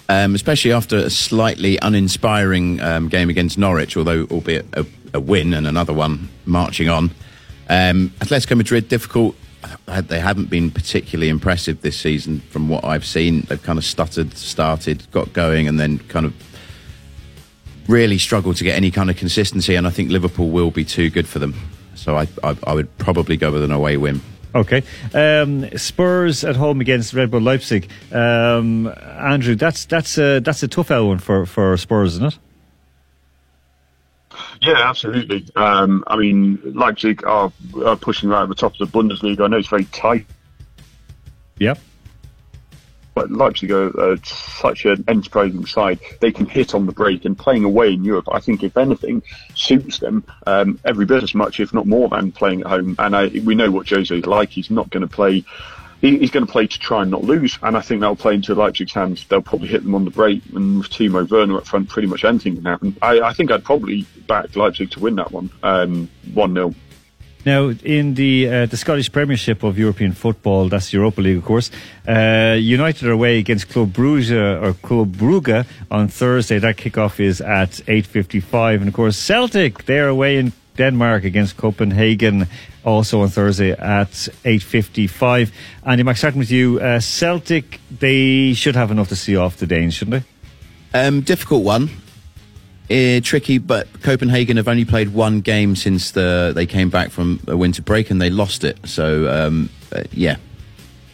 Um, especially after a slightly uninspiring um, game against Norwich, although albeit a, a win and another one marching on. Um, Atletico Madrid, difficult. They haven't been particularly impressive this season from what I've seen. They've kind of stuttered, started, got going, and then kind of really struggled to get any kind of consistency. And I think Liverpool will be too good for them. So I, I, I would probably go with an away win.
Okay. Um, Spurs at home against Red Bull Leipzig. Um, Andrew, that's that's a, that's a tough L one for, for Spurs, isn't it?
Yeah, absolutely. Um, I mean, Leipzig are, are pushing right at the top of the Bundesliga. I know it's very tight,
Yep.
but Leipzig are, are such an enterprising side. They can hit on the break, and playing away in Europe, I think, if anything, suits them um, every bit as much, if not more, than playing at home. And I, we know what Jose is like. He's not going to play. He, he's going to play to try and not lose, and I think that'll play into Leipzig's hands. They'll probably hit them on the break, and with Timo Werner up front, pretty much anything can happen. I, I think I'd probably back Leipzig to win that one, um, one 0
Now, in the uh, the Scottish Premiership of European football, that's Europa League, of course. Uh, United are away against Club Brugge or Club Brugge on Thursday. That kickoff is at eight fifty five, and of course Celtic they're away in Denmark against Copenhagen, also on Thursday at eight fifty five. Andy, Max, starting with you, uh, Celtic they should have enough to see off the Danes, shouldn't they?
Um, difficult one. Uh, tricky, but Copenhagen have only played one game since the they came back from a winter break and they lost it. So um, uh, yeah,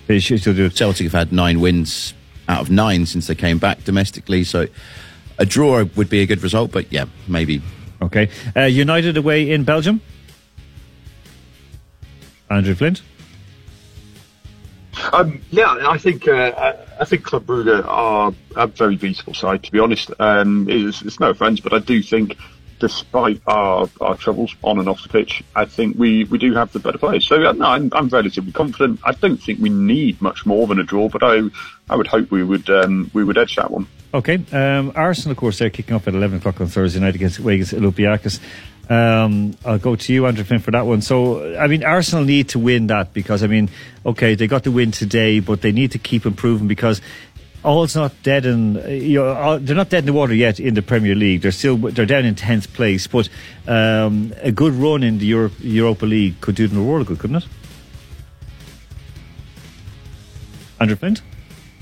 they should still do it.
Celtic have had nine wins out of nine since they came back domestically. So a draw would be a good result, but yeah, maybe.
Okay, uh, United away in Belgium. Andrew Flint.
Um, yeah, I think uh, I- I think Club Brugge are a very beatable side. To be honest, um, it's, it's no offence, but I do think, despite our, our troubles on and off the pitch, I think we, we do have the better players. So no, I'm, I'm relatively confident. I don't think we need much more than a draw, but I I would hope we would um, we would edge that one.
Okay. Um, Arsenal, of course, they're kicking off at 11 o'clock on Thursday night against, against Olympiacos. Um, I'll go to you, Andrew Flint, for that one. So, I mean, Arsenal need to win that because, I mean, okay, they got the win today, but they need to keep improving because all's not dead in, you know, they're not dead in the water yet in the Premier League. They're still, they're down in 10th place, but um, a good run in the Europe, Europa League could do them a world of good, couldn't it? Andrew Flint?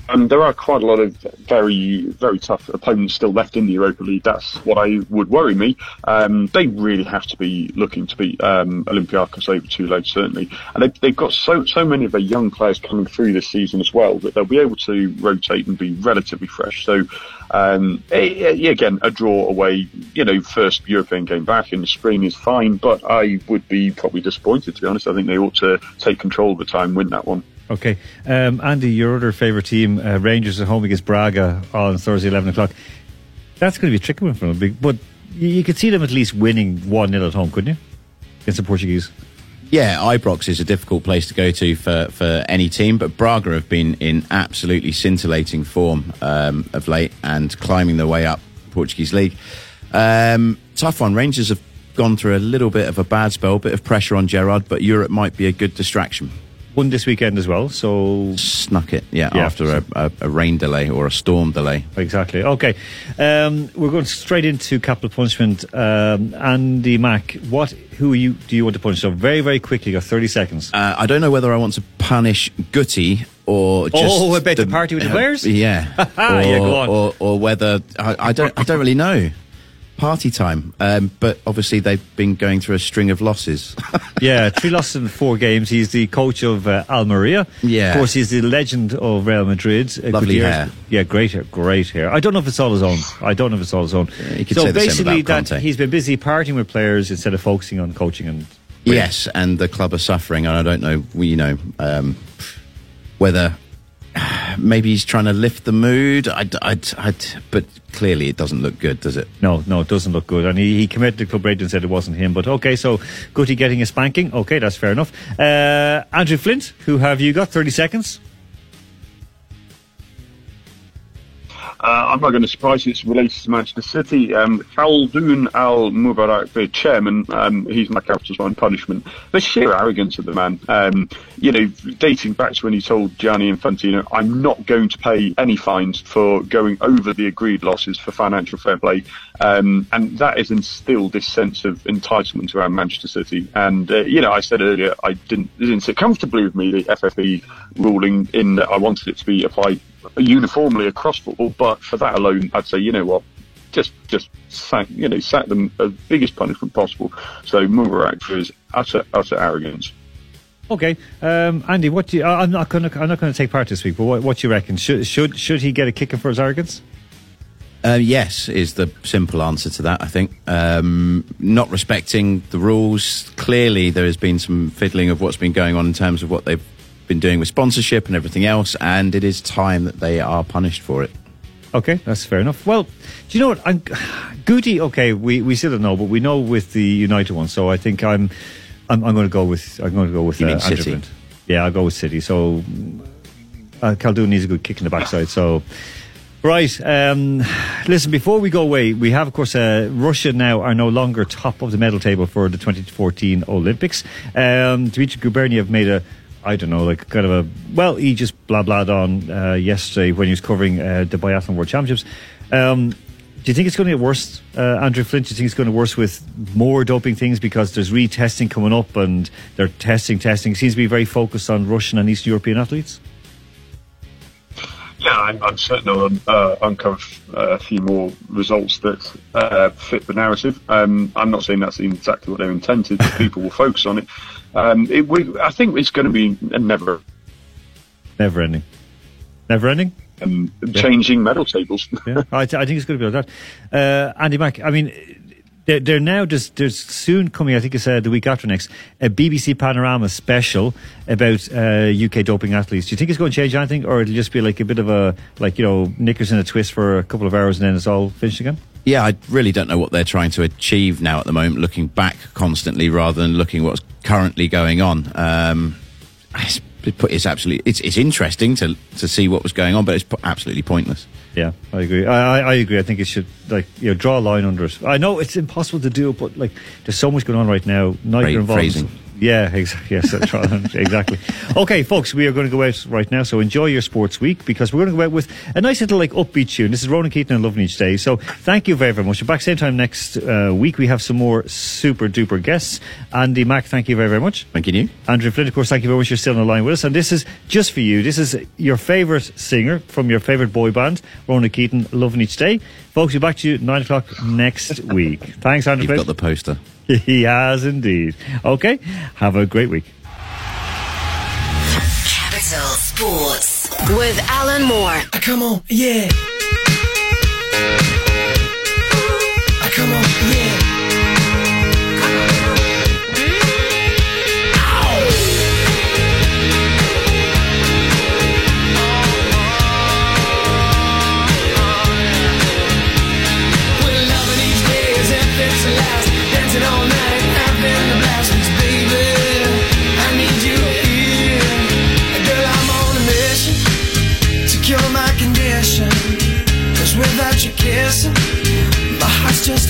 Um, there are quite a lot of very, very tough opponents still left in the Europa League. That's what I would worry me. Um, they really have to be looking to beat um, Olympiacos over two legs, certainly. And they've, they've got so so many of their young players coming through this season as well that they'll be able to rotate and be relatively fresh. So, um, again, a draw away. You know, first European game back in the spring is fine, but I would be probably disappointed to be honest. I think they ought to take control of the time, win that one.
Okay. Um, Andy, your other favourite team, uh, Rangers at home against Braga on Thursday, 11 o'clock. That's going to be a tricky one for them. But you, could see them at least winning 1 0 at home, couldn't you? Against the Portuguese.
Yeah, Ibrox is a difficult place to go to for, for any team, but Braga have been in absolutely scintillating form um, of late and climbing their way up Portuguese league. Um, tough one. Rangers have gone through a little bit of a bad spell, a bit of pressure on Gerrard, but Europe might be a good distraction.
Won this weekend as well, so
snuck it. Yeah,
Yeah,
after a, a, a rain delay or a storm delay.
Exactly. Okay. Um, we're going straight into capital punishment. Um, Andy Mack, what? Who are you? Do you want to punish? So very, very quickly. You got thirty seconds.
Uh, I don't know whether I want to punish Guti or just
Oh, I bet the party with the players?
Yeah, or,
Yeah, go on.
Or, or whether I, I don't. I don't really know. Party time, um, but obviously they've been going through a string of losses.
yeah, three losses in four games. He's the coach of uh, Almeria.
Yeah.
Of course, he's the legend of Real Madrid. Uh,
Lovely hair.
Yeah, great hair. Great hair. I don't know if it's all his own. I don't know if it's all his own.
could
so
say the same
basically, that he's been busy partying with players instead of focusing on coaching and
Yes, and the club are suffering, and I don't know, you know, um, whether maybe he's trying to lift the mood. I'd, I'd, I'd, but clearly it doesn't look good, does it?
No, no, it doesn't look good. And he, he committed to club radio and said it wasn't him. But okay, so Guti getting a spanking. Okay, that's fair enough. Uh, Andrew Flint, who have you got? 30 seconds?
Uh, I'm not going to surprise you. It's related to Manchester City. Um, Khaldoon Al Mubarak, the chairman, um, he's my capital's one punishment. The sheer arrogance of the man. Um, you know, dating back to when he told Gianni Infantino, "I'm not going to pay any fines for going over the agreed losses for financial fair play," um, and that has instilled this sense of entitlement around Manchester City. And uh, you know, I said earlier, I didn't didn't sit comfortably with me the FFP ruling in that I wanted it to be applied uniformly across football, but for that alone, I'd say, you know what, just just sack, you know, sack them as biggest punishment possible. So Mubarak for his utter utter arrogance.
Okay, um, Andy, what do you, I- I'm not going to I'm not going to take part this week, but what, what do you reckon? Should should should he get a kicking for his arrogance?
Uh, yes, is the simple answer to that, I think. Um, not respecting the rules. Clearly, there has been some fiddling of what's been going on in terms of what they've been doing with sponsorship and everything else, and it is time that they are punished for it.
Okay, that's fair enough. Well, do you know what? I'm Guti. Okay, we, we still don't know, but we know with the United one. So I think I'm I'm, I'm going to go with I'm going to go with
You mean City?
Yeah, I'll go with City. So uh, Khaldoon needs a good kick in the backside. So. Right. Um, listen, before we go away, we have, of course, uh, Russia now are no longer top of the medal table for the 2014 Olympics. Um, Dmitry Guberniev made a, I don't know, like kind of a, well, he just blah blahed on uh, yesterday when he was covering uh, the Biathlon World Championships. Um, do you think it's going to get worse, uh, Andrew Flint? Do you think it's going to get worse with more doping things because there's retesting coming up and they're testing, testing? It seems to be very focused on Russian and Eastern European athletes.
Yeah, I'm, I'm certain I'll uh, uncover uh, a few more results that uh, fit the narrative. Um, I'm not saying that's exactly what they're intended. but People will focus on it. Um, it we, I think it's going to be never
Never ending. Never ending?
um, changing medal tables.
yeah, I, th- I think it's going to be like that. Uh, Andy Mack, I mean, they're, they're now just, there's soon coming, I think it's uh, the week after next, a BBC Panorama special about uh, UK doping athletes. Do you think it's going to change anything, or it'll just be like a bit of a, like, you know, knickers in a twist for a couple of hours and then it's all finished again?
Yeah, I really don't know what they're trying to achieve now at the moment, looking back constantly rather than looking what's currently going on. Um, it's, it's absolutely it's, it's interesting to to see what was going on, but it's absolutely pointless.
Yeah, I agree. I, I, I agree. I think it should like you know draw a line under it. I know it's impossible to do but like there's so much going on right now.
Phrase-
involved.
phrasing.
Yeah, exactly. Yes, that's right. exactly. Okay, folks, we are going to go out right now. So enjoy your sports week because we're going to go out with a nice little like upbeat tune. This is Ronan Keating and Loving Each Day. So thank you very very much. We're back same time next uh, week. We have some more super duper guests. Andy Mack, thank you very very much.
Thank you.
Andrew Flint, of course, thank you very much. You're still on the line with us. And this is just for you. This is your favourite singer from your favourite boy band, Ronan Keating, Loving Each Day. Folks, we'll be back to you at 9 o'clock next week. Thanks, Andrew
You've
Flint.
got the poster.
he has indeed. Okay, have a great week.
Capital Sports with Alan Moore.
Come on, yeah.